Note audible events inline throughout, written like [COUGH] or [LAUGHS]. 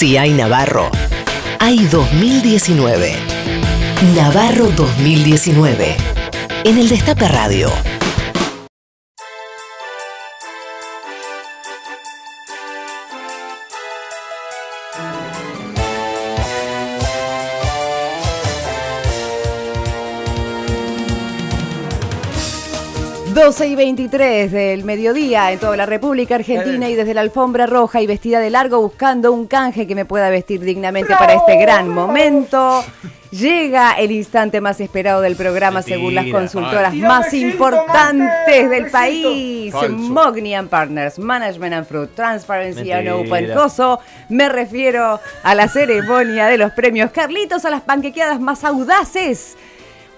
Si hay Navarro, hay 2019. Navarro 2019. En el Destape Radio. Y 23 del mediodía en toda la República Argentina y desde la alfombra roja y vestida de largo buscando un canje que me pueda vestir dignamente para este gran momento. Llega el instante más esperado del programa según las consultoras más importantes del país. Mognian Partners, Management and Fruit, Transparency and Open Coso. Me refiero a la ceremonia de los premios Carlitos, a las panquequeadas más audaces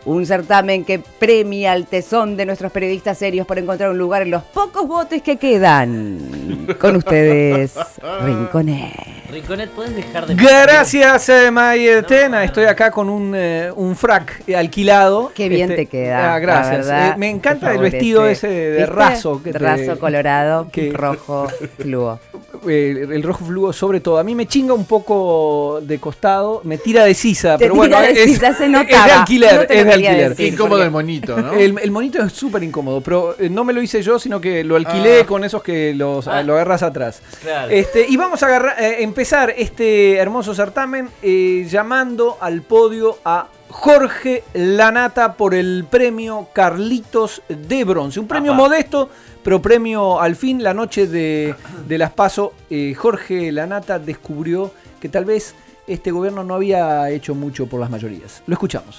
un certamen que premia el tesón de nuestros periodistas serios por encontrar un lugar en los pocos botes que quedan. Con ustedes, [LAUGHS] Rinconet. Rinconet, ¿puedes dejar de... Gracias, eh, Tena. Estoy acá con un, eh, un frac alquilado. Qué bien este, te queda. Ah, gracias. Eh, me encanta el vestido ese de raso. Que raso colorado, rojo, [LAUGHS] fluo. El rojo fluo sobre todo. A mí me chinga un poco de costado, me tira de sisa, pero bueno, de es, sisa, se [LAUGHS] es de alquiler, es de alquiler. incómodo el monito, ¿no? El, monito es súper incómodo, pero eh, no me lo hice yo, sino que lo alquilé ah. con esos que los, ah. lo agarras atrás. Este, y vamos a agarrar, eh, empezar este hermoso certamen eh, llamando al podio a Jorge Lanata por el premio Carlitos de Bronce. Un premio modesto, pero premio al fin. La noche de, las PASO, eh, Jorge Lanata descubrió que tal vez este gobierno no había hecho mucho por las mayorías. Lo escuchamos.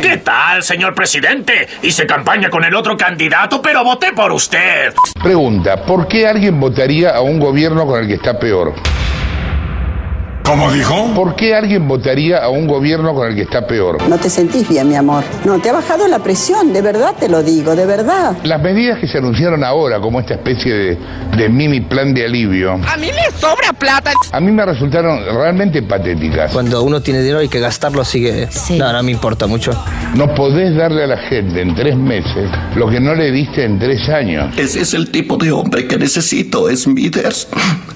¿Qué tal, señor presidente? Hice campaña con el otro candidato, pero voté por usted. Pregunta, ¿por qué alguien votaría a un gobierno con el que está peor? ¿Cómo dijo? ¿Por qué alguien votaría a un gobierno con el que está peor? No te sentís bien, mi amor. No, te ha bajado la presión, de verdad te lo digo, de verdad. Las medidas que se anunciaron ahora, como esta especie de, de mini plan de alivio. A mí me sobra plata. A mí me resultaron realmente patéticas. Cuando uno tiene dinero hay que gastarlo, así que no, no me importa mucho. No podés darle a la gente en tres meses lo que no le diste en tres años. Ese es el tipo de hombre que necesito, Smithers.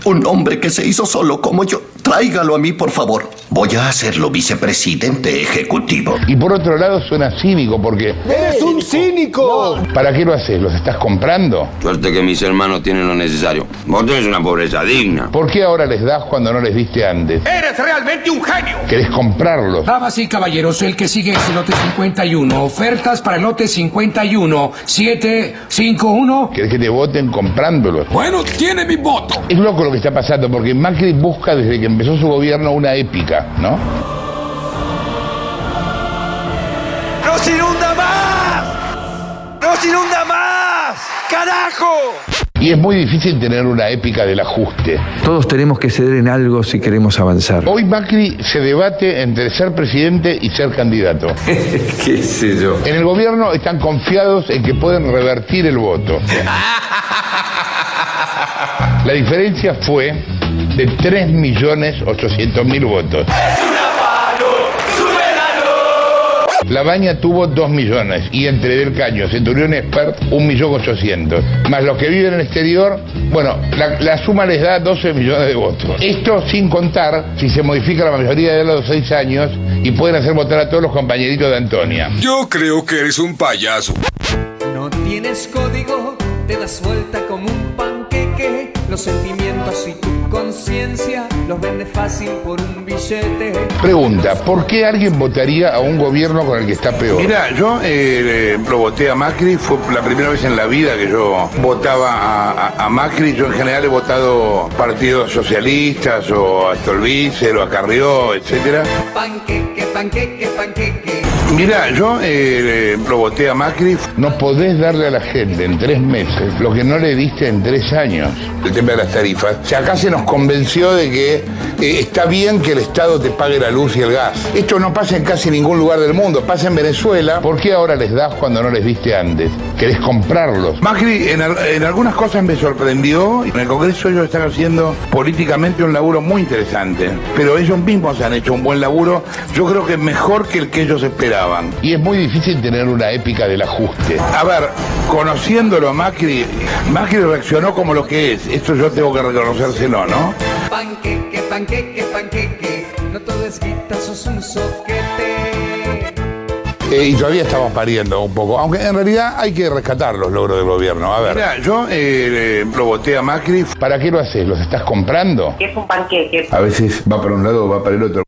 Un hombre que se hizo solo como yo. Tráigalo a mí, por favor. Voy a hacerlo vicepresidente ejecutivo. Y por otro lado suena cínico porque... ¡Eres un cínico! ¿Para qué lo haces? ¿Los estás comprando? Suerte que mis hermanos tienen lo necesario. Vos tenés una pobreza digna. ¿Por qué ahora les das cuando no les diste antes? ¡Eres realmente un genio! ¿Querés comprarlos? Damas y caballeros, el que sigue es el lote 51. Ofertas para el lote 51. 751. ¿Querés que te voten comprándolos? Bueno, tiene mi voto. Es loco lo que está pasando porque Macri busca desde que empezó su gobierno una épica, ¿no? ¡Nos inunda más! ¡Nos inunda más! ¡Carajo! Y es muy difícil tener una épica del ajuste. Todos tenemos que ceder en algo si queremos avanzar. Hoy Macri se debate entre ser presidente y ser candidato. [LAUGHS] ¿Qué sé yo? En el gobierno están confiados en que pueden revertir el voto. [LAUGHS] La diferencia fue de 3.800.000 votos. La Baña tuvo 2 millones y entre Del Caño, Centurión Expert, 1.800.000. Más los que viven en el exterior, bueno, la, suma les da 12 millones de votos. Esto sin contar si se modifica la mayoría de los 6 años y pueden hacer votar a todos los compañeritos de Antonia. Yo creo que eres un payaso. No tienes código, te das vuelta como un panqueque, los sentimientos y tu conciencia los vende fácil por un billete. Pregunta, ¿por qué alguien votaría a un gobierno con el que está peor? Mira, yo eh, lo voté a Macri, fue la primera vez en la vida que yo votaba a, Macri. Yo en general he votado partidos socialistas o a Stolbizer o a Carrió, etcétera. Panqueque, panqueque, panqueque. Mira, yo eh, lo voté a Macri. No podés darle a la gente en tres meses lo que no le diste en tres años. El tema de las tarifas. O sea, acá se nos convenció de que eh, está bien que el Estado te pague la luz y el gas. Esto no pasa en casi ningún lugar del mundo, pasa en Venezuela. ¿Por qué ahora les das cuando no les diste antes? ¿Querés comprarlos? Macri en, en algunas cosas me sorprendió. En el Congreso ellos están haciendo políticamente un laburo muy interesante. Pero ellos mismos han hecho un buen laburo. Yo creo que mejor que el que ellos esperaban. Y es muy difícil tener una épica del ajuste. A ver, conociéndolo a Macri, Macri reaccionó como lo que es. Esto yo tengo que reconocérselo, ¿no? Panqueque, panqueque, panqueque, no todo es guita, sos un soquete. Eh, y todavía estamos pariendo un poco, aunque en realidad hay que rescatar los logros del gobierno. A ver. Mira, yo eh, lo voté a Macri. ¿Para qué lo haces? ¿Los estás comprando? Es un panqueque. A veces va para un lado o va para el otro.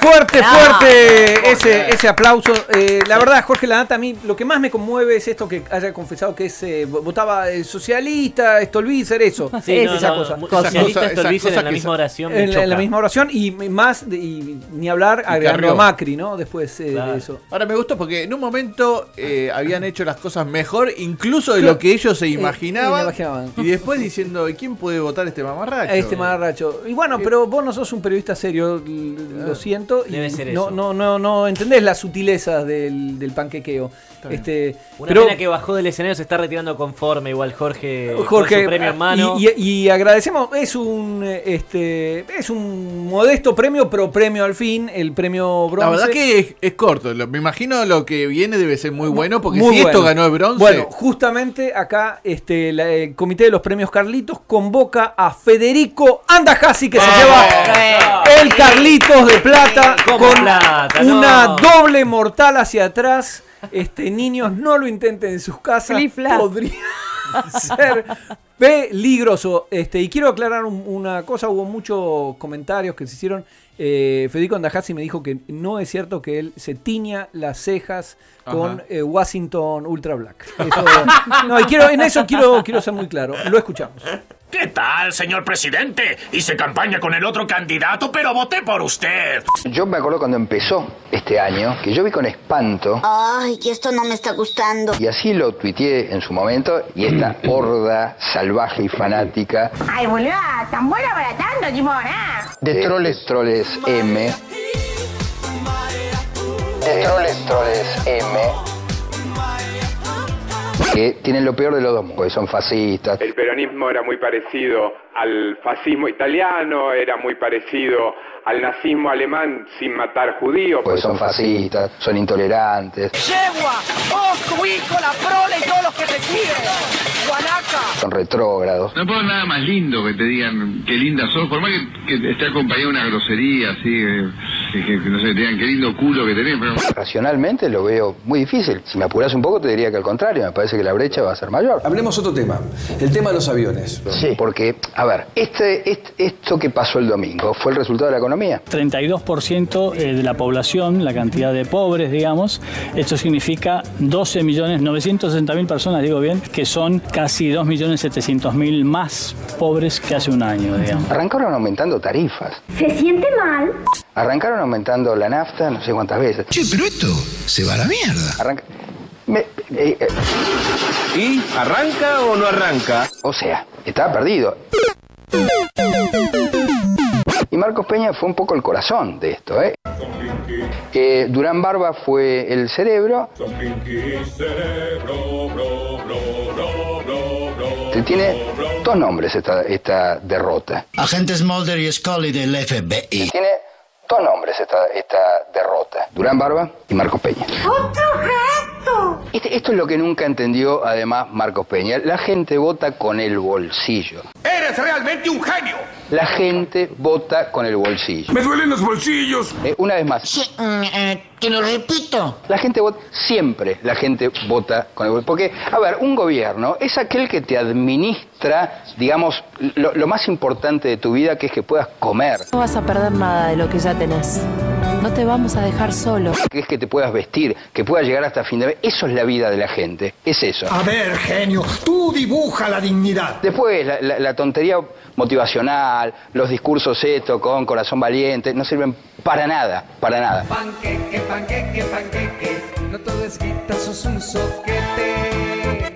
Fuerte, fuerte ese, ese aplauso. Eh, la verdad, Jorge Lanata, a mí lo que más me conmueve es esto que haya confesado que es, eh, votaba eh, socialista, Stolbizer, eso. [LAUGHS] Sí, es no, esa no, cosa. socialista, Stolbizer en la misma oración En, la- en la misma oración y más, de- y ni hablar, agregando a Macri, ¿no? Después eh, de eso. Ahora me gustó porque en un momento eh, habían hecho las cosas mejor, incluso de Claro. lo que ellos se imaginaban. eh, imaginaban. y después diciendo, ¿y quién puede votar este mamarracho? A este mamarracho. Y bueno, pero vos no sos un periodista serio, lo siento. y Debe ser no, eso. no, no, no entendés las sutilezas del, del panquequeo. Este, Una pero pena que bajó del escenario se está retirando conforme, igual Jorge, Jorge, su premio en mano. Y, y- y agradecemos, es un este es un modesto premio, pero premio al fin, el premio bronce. La verdad que es, es corto. lo- me imagino lo que viene debe ser muy bueno porque Muy si esto ganó el bronce. Bueno, justamente acá este, la- el Comité de los Premios Carlitos convoca a Federico Andajasi que se lleva el Carlitos de Plata ¿Cómo con plata? una No. doble mortal hacia atrás. Este, niños, no lo intenten en sus casas. Podría [LAUGHS] ser peligroso. Este, y quiero aclarar un- una cosa, hubo muchos comentarios que se hicieron. Eh, Federico Andajasi me dijo que no es cierto que él se tiña las cejas con eh, Washington Ultra Black. Eso- no, y quiero, en eso quiero, quiero ser muy claro. Lo escuchamos. ¿Qué tal, señor presidente? Hice campaña con el otro candidato, pero voté por usted. Yo me acuerdo cuando empezó este año, que yo vi con espanto, Ay, que esto no me está gustando. y así lo tuiteé en su momento, y esta [CLEARS THROAT] horda salvaje y fanática Ay, boluda, tan buena para tanto, Timona. de troles, troles M, de troles, troles M, que tienen lo peor de los dos, porque son fascistas, El peronismo era muy parecido al fascismo italiano, era muy parecido al nazismo alemán sin matar judíos. porque son fascistas, son intolerantes, Yegua, vos, tu hijo, la prole y todos los que te siguen. Guanaca. son retrógrados. No puedo nada más lindo que te digan qué linda sos, por más que, que esté acompañado de una grosería así, eh, que, que, no sé, te digan qué lindo culo que tenés, pero... Racionalmente lo veo muy difícil. Si me apuras un poco te diría que al contrario, me parece que la brecha va a ser mayor. Hablemos otro tema, el tema de los aviones. Sí, porque, a ver, este, este- esto que pasó el domingo fue el resultado de la economía. 32% eh, de la población, la cantidad de pobres, digamos. Esto significa 12 millones 960 mil personas, digo bien, que son casi 2 millones 700 mil más pobres que hace un año, digamos. Arrancaron aumentando tarifas. ¿Se siente mal? Arrancaron aumentando la nafta no sé cuántas veces. Che, pero esto se va a la mierda. Arranca... me- eh, eh, ¿Y arranca o no arranca? o sea, estaba perdido. Y Marcos Peña fue un poco el corazón de esto, ¿eh? Eh, Durán Barba fue el cerebro. Tiene dos nombres esta, esta derrota. Agentes Mulder y Scully del FBI. Tiene dos nombres esta, esta derrota. Durán Barba y Marcos Peña. ¡Otro Este- esto es lo que nunca entendió además Marcos Peña. La gente vota con el bolsillo. ¡Eres realmente un genio! La gente vota con el bolsillo. ¡Me duelen los bolsillos! Eh, una vez más. te lo repito. La gente vota, siempre la gente vota con el bolsillo. Porque, a ver, un gobierno es aquel que te administra, digamos, lo, lo más importante de tu vida, que es que puedas comer, No vas a perder nada de lo que ya tenés. No te vamos a dejar solo. que es que te puedas vestir, que puedas llegar hasta fin de mes. Eso es la vida de la gente, es eso. A ver, genio, tú dibuja la dignidad. Después, la, la- la tontería motivacional, los discursos esto con corazón valiente, no sirven para nada, para nada. Panqueque, panqueque, panqueque, no todo es guita, sos un soquete.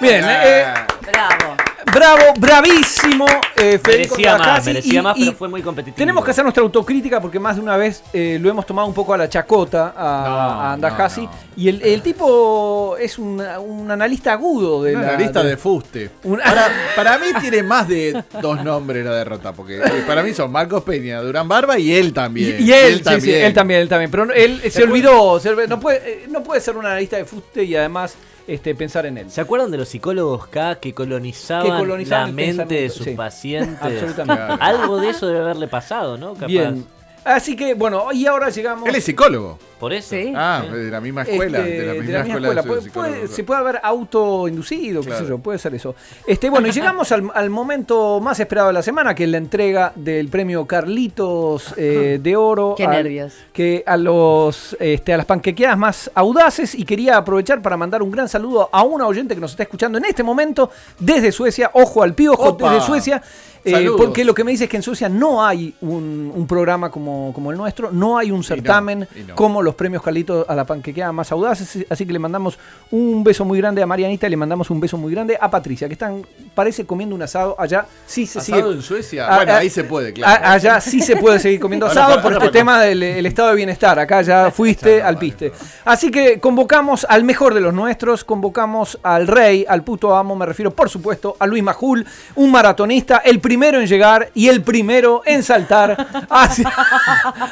Bien, eh, Bravo. Bravo, bravísimo eh, Federico Merecía más, Andajasi. merecía Y- más, y pero fue muy competitivo. Tenemos que hacer nuestra autocrítica porque más de una vez eh, lo hemos tomado un poco a la chacota a, a Andajasi Y el, el tipo es un, un analista agudo de la analista de fuste. Para, para mí tiene más de dos nombres la derrota, porque eh, para mí son Marcos Peña, Durán Barba y él también. Y, y él, sí, sí, él también, él también. Pero él se, olvidó, se olvidó, no, puede, eh, no puede ser un analista de fuste y además este, pensar en él. ¿Se acuerdan de los psicólogos K que colonizaban, Que colonizaban la mente de sus sí. pacientes? Absolutamente. Algo de eso debe haberle pasado, ¿no? Capaz. Bien. Así que, bueno, y ahora llegamos. Él es psicólogo. Por eso. Ah, de la misma escuela. Este, de la misma escuela. escuela. de Puede- se puede haber autoinducido, qué sé Claro. yo, puede ser eso. Este, bueno, y llegamos al, al momento más esperado de la semana, que es la entrega del premio Carlitos eh, de Oro. Qué al- nervios. Que a los este, a las panquequeadas más audaces. Y quería aprovechar para mandar un gran saludo a una oyente que nos está escuchando en este momento desde Suecia. Ojo al piojo, Opa. desde Suecia. Eh, porque lo que me dice es que en Suecia no hay un, un programa como, como el nuestro, no hay un certamen y no. como los premios Carlitos a la panquequeada más audaces. Así que le mandamos un beso muy grande a Marianita y le mandamos un beso muy grande a Patricia, que están, parece, comiendo un asado allá. Sí se ¿Asado sigue. en Suecia? Ah, bueno, ah, ahí se puede, claro. a- allá sí se puede seguir comiendo [LAUGHS] asado pa- por este tema del el estado de bienestar. Acá ya [LAUGHS] fuiste al piste. Así que convocamos al mejor de los nuestros, convocamos al rey, al puto amo, me refiero por supuesto a Luis Majul, un maratonista, el primero en llegar y el primero en saltar hacia,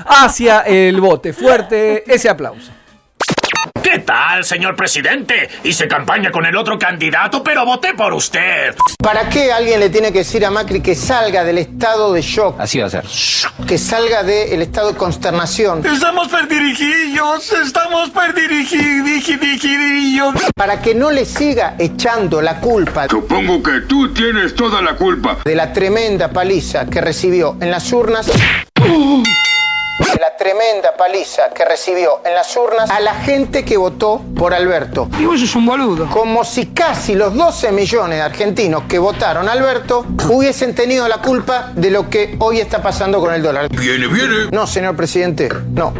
hacia el bote. Fuerte ese aplauso. ¿Qué tal, señor presidente? Hice campaña con el otro candidato, pero voté por usted. ¿Para qué alguien le tiene que decir a Macri que salga del estado de shock? Así va a ser. Que salga del estado de consternación. Estamos perdirigidos, estamos perdirigidos. Para que no le siga echando la culpa Supongo que tú tienes toda la culpa. de la tremenda paliza que recibió en las urnas. Tremenda paliza que recibió en las urnas a la gente que votó por Alberto. Y vos sos un boludo. Como si casi los 12 millones de argentinos que votaron a Alberto hubiesen tenido la culpa de lo que hoy está pasando con el dólar. Viene, viene. No, señor presidente, no.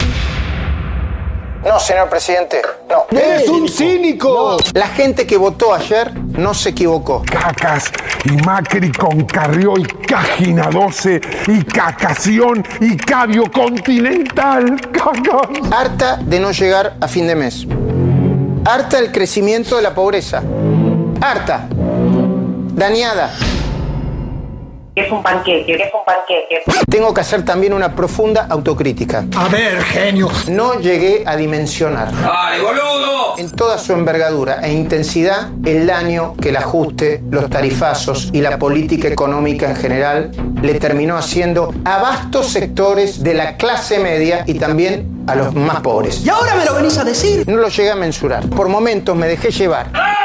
No, señor presidente, no. ¡Eres un cínico! La gente que votó ayer no se equivocó. Cacas y Macri con Carrió y Cágina 12 y Cacación y Cabio Continental. Cacas. Harta de no llegar a fin de mes. Harta del crecimiento de la pobreza. Harta. Dañada. ¿Qué es un panqueque? ¿Qué es un panqueque? Tengo que hacer también una profunda autocrítica. A ver, genio. No llegué a dimensionar. ¡Dale, boludo! En toda su envergadura e intensidad, el daño que el ajuste, los tarifazos y la política económica en general le terminó haciendo a vastos sectores de la clase media y también a los más pobres. ¿Y ahora me lo venís a decir? No lo llegué a mensurar. Por momentos me dejé llevar. ¡Dale, boludo!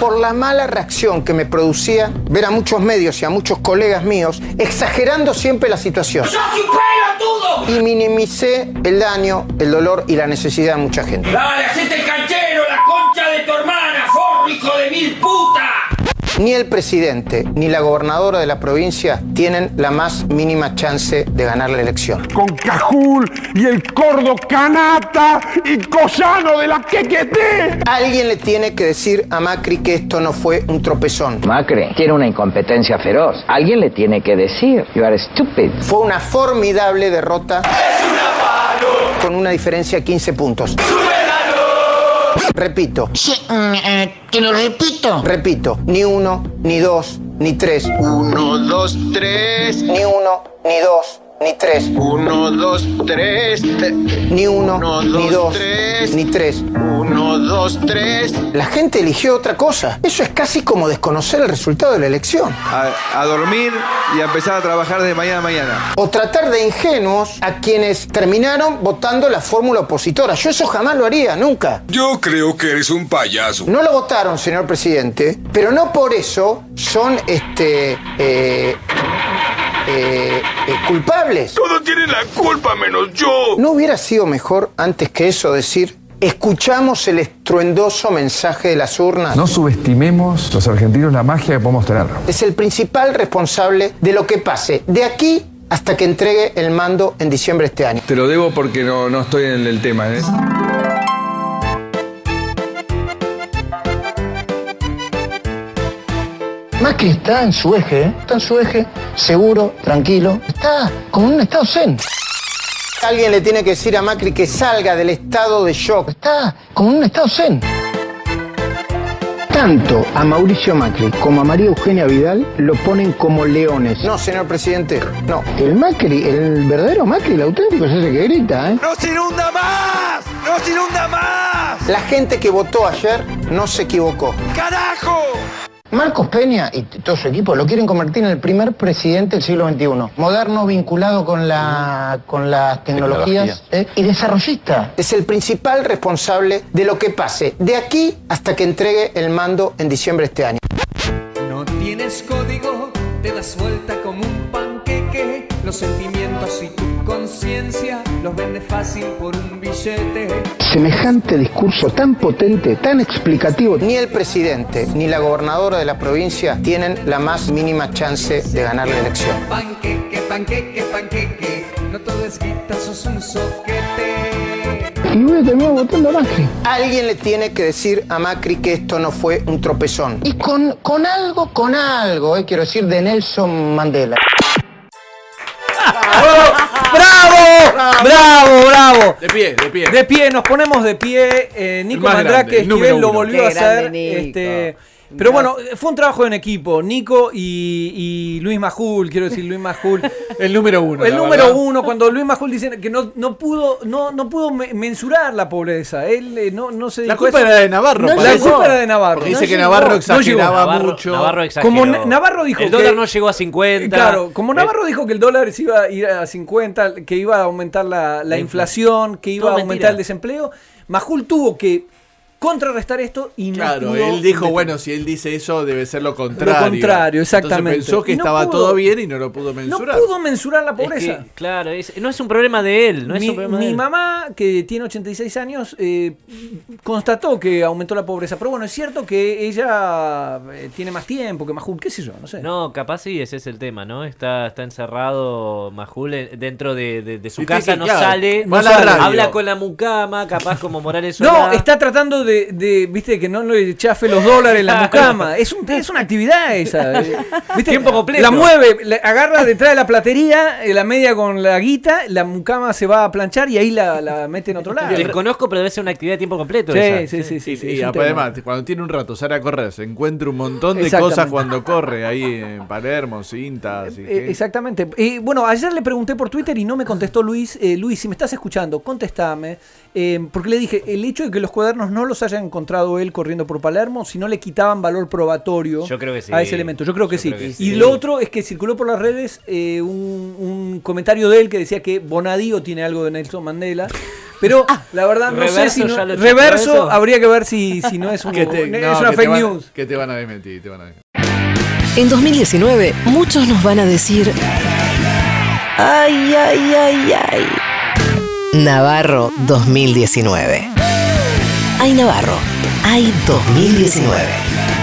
Por la mala reacción que me producía ver a muchos medios y a muchos colegas míos exagerando siempre la situación. ¡Sos un pelotudo! Y minimicé el daño, el dolor y la necesidad de mucha gente. ¡Dale, hacete el canchero, Ni el presidente ni la gobernadora de la provincia tienen la más mínima chance de ganar la elección. Con Cajul y el Cordo Canata y Collano de la Quequeté. Alguien le tiene que decir a Macri que esto no fue un tropezón. Macri tiene una incompetencia feroz. Alguien le tiene que decir. You are stupid. Fue una formidable derrota con una diferencia de 15 puntos. Repito, Sí, mm, eh, te lo repito. repito, ni uno, ni dos, ni tres. Uno, dos, tres. Ni uno, ni dos, ni tres. Uno, dos, tres. Ni uno, Uno, ni dos, dos, tres. ni tres. Uno, dos, tres. La gente eligió otra cosa. Eso es casi como desconocer el resultado de la elección. A, a dormir y a empezar a trabajar desde mañana a mañana. O tratar de ingenuos a quienes terminaron votando la fórmula opositora. Yo eso jamás lo haría, nunca. Yo creo que eres un payaso. No lo votaron, señor presidente, pero no por eso son este eh, eh, eh, culpables. Todos tienen la culpa menos yo. ¿No hubiera sido mejor antes que eso decir, escuchamos el estruendoso mensaje de las urnas? No subestimemos los argentinos la magia que podemos tener. Es el principal responsable de lo que pase de aquí hasta que entregue el mando en diciembre de este año. Te lo debo porque no, no estoy en el tema. ¿eh? Macri está en su eje, ¿eh? está en su eje, seguro, tranquilo, está como en un estado zen. Alguien le tiene que decir a Macri que salga del estado de shock. Está como en un estado zen. Tanto a Mauricio Macri como a María Eugenia Vidal lo ponen como leones. No, señor presidente, no. El Macri, el verdadero Macri, el auténtico, es ese que grita, ¿eh? ¡No se inunda más! ¡No se inunda más! La gente que votó ayer no se equivocó. ¡Carajo! Marcos Peña y todo su equipo lo quieren convertir en el primer presidente del siglo XXI. Moderno, vinculado con, la, con las tecnologías ¿eh? y desarrollista. Es el principal responsable de lo que pase de aquí hasta que entregue el mando en diciembre de este año. No tienes código, te das vuelta como un panqueque. Los sentimientos y tu conciencia los vende fácil por un billete. Semejante discurso tan potente, tan explicativo, ni el presidente ni la gobernadora de la provincia tienen la más mínima chance de ganar la elección. Panqueque, panqueque, panqueque. No todo es guita, sos un soquete. Y voy a terminar votando a Macri. Alguien le tiene que decir a Macri que esto no fue un tropezón. Y con, con algo, con algo, eh, quiero decir, de Nelson Mandela. ¡Bravo! ¡Bravo, bravo! De pie, de pie. De pie, nos ponemos de pie. Eh, Nico Mandrake Esquivel lo volvió a Qué hacer. Nico. Este, pero bueno, fue un trabajo en equipo. Nico y, y Luis Majul, quiero decir Luis Majul. [LAUGHS] El número uno. El la número verdad. uno, cuando Luis Majul dice que no, no pudo, no, no pudo me- mensurar la pobreza. Él eh, no, no se La culpa era de Navarro. la parece. culpa era de Navarro. Porque dice No que Navarro no exageraba Navarro, mucho. Navarro exageró. Como Na- Navarro dijo El que- dólar no llegó a 50. Claro, como Eh, Navarro dijo que el dólar se iba a ir a 50, que iba a aumentar la, la La inflación, que iba Todo a aumentar mentira. el desempleo, Majul tuvo que contrarrestar esto y no Claro, pudo él dijo, meter- bueno, si él dice eso, debe ser lo contrario. Lo contrario, exactamente. Entonces pensó que no estaba pudo. todo bien y no lo pudo no mensurar. pudo mensurar la Es pobreza. que, claro, es- no es un problema de él. No es mi un problema de mi él. mamá, que tiene 86 años, eh, constató que aumentó la pobreza. Pero bueno, es cierto que ella eh, tiene más tiempo que Majul, qué sé yo, no sé. No, capaz sí, ese es el tema, ¿no? Está, está encerrado Majul en- dentro de, de- de su casa, que, no claro, sale, no sale, habla con la mucama, capaz como Morales No, está tratando de, de, viste, que no le chafe los dólares la mucama. Es, un, es una actividad esa. eh. ¿Viste? Tiempo completo. La mueve, la agarra detrás de la platería, eh, la media con la guita, la mucama se va a planchar y ahí la, la mete en otro lado. Desconozco, pero debe ser una actividad de tiempo completo. Sí, esa. sí, sí, sí, sí, y es un tema. además, cuando tiene un rato, sale a correr, se encuentra un montón de cosas cuando corre ahí en Palermo, cintas. y Eh, exactamente. Eh, bueno, ayer le pregunté por Twitter y no me contestó Luis. Eh, Luis, si me estás escuchando, contestame. Eh, porque le dije, el hecho de que los cuadernos no los haya encontrado él corriendo por Palermo, si no le quitaban valor probatorio Yo creo que sí. a ese elemento. Yo creo que, Yo sí. creo que Y sí. lo otro es que circuló por las redes eh, un, un comentario de él que decía que Bonadío tiene algo de Nelson Mandela. Pero la verdad no sé si no- reverso habría que ver si, si no es, [LAUGHS] un, Que te- es no, una fake van- news. Que te van a desmentir, te van a. En 2019, muchos nos van a decir. Ay, ay, ay, ay. Navarro 2019. Ay, Navarro. Ay, 2019.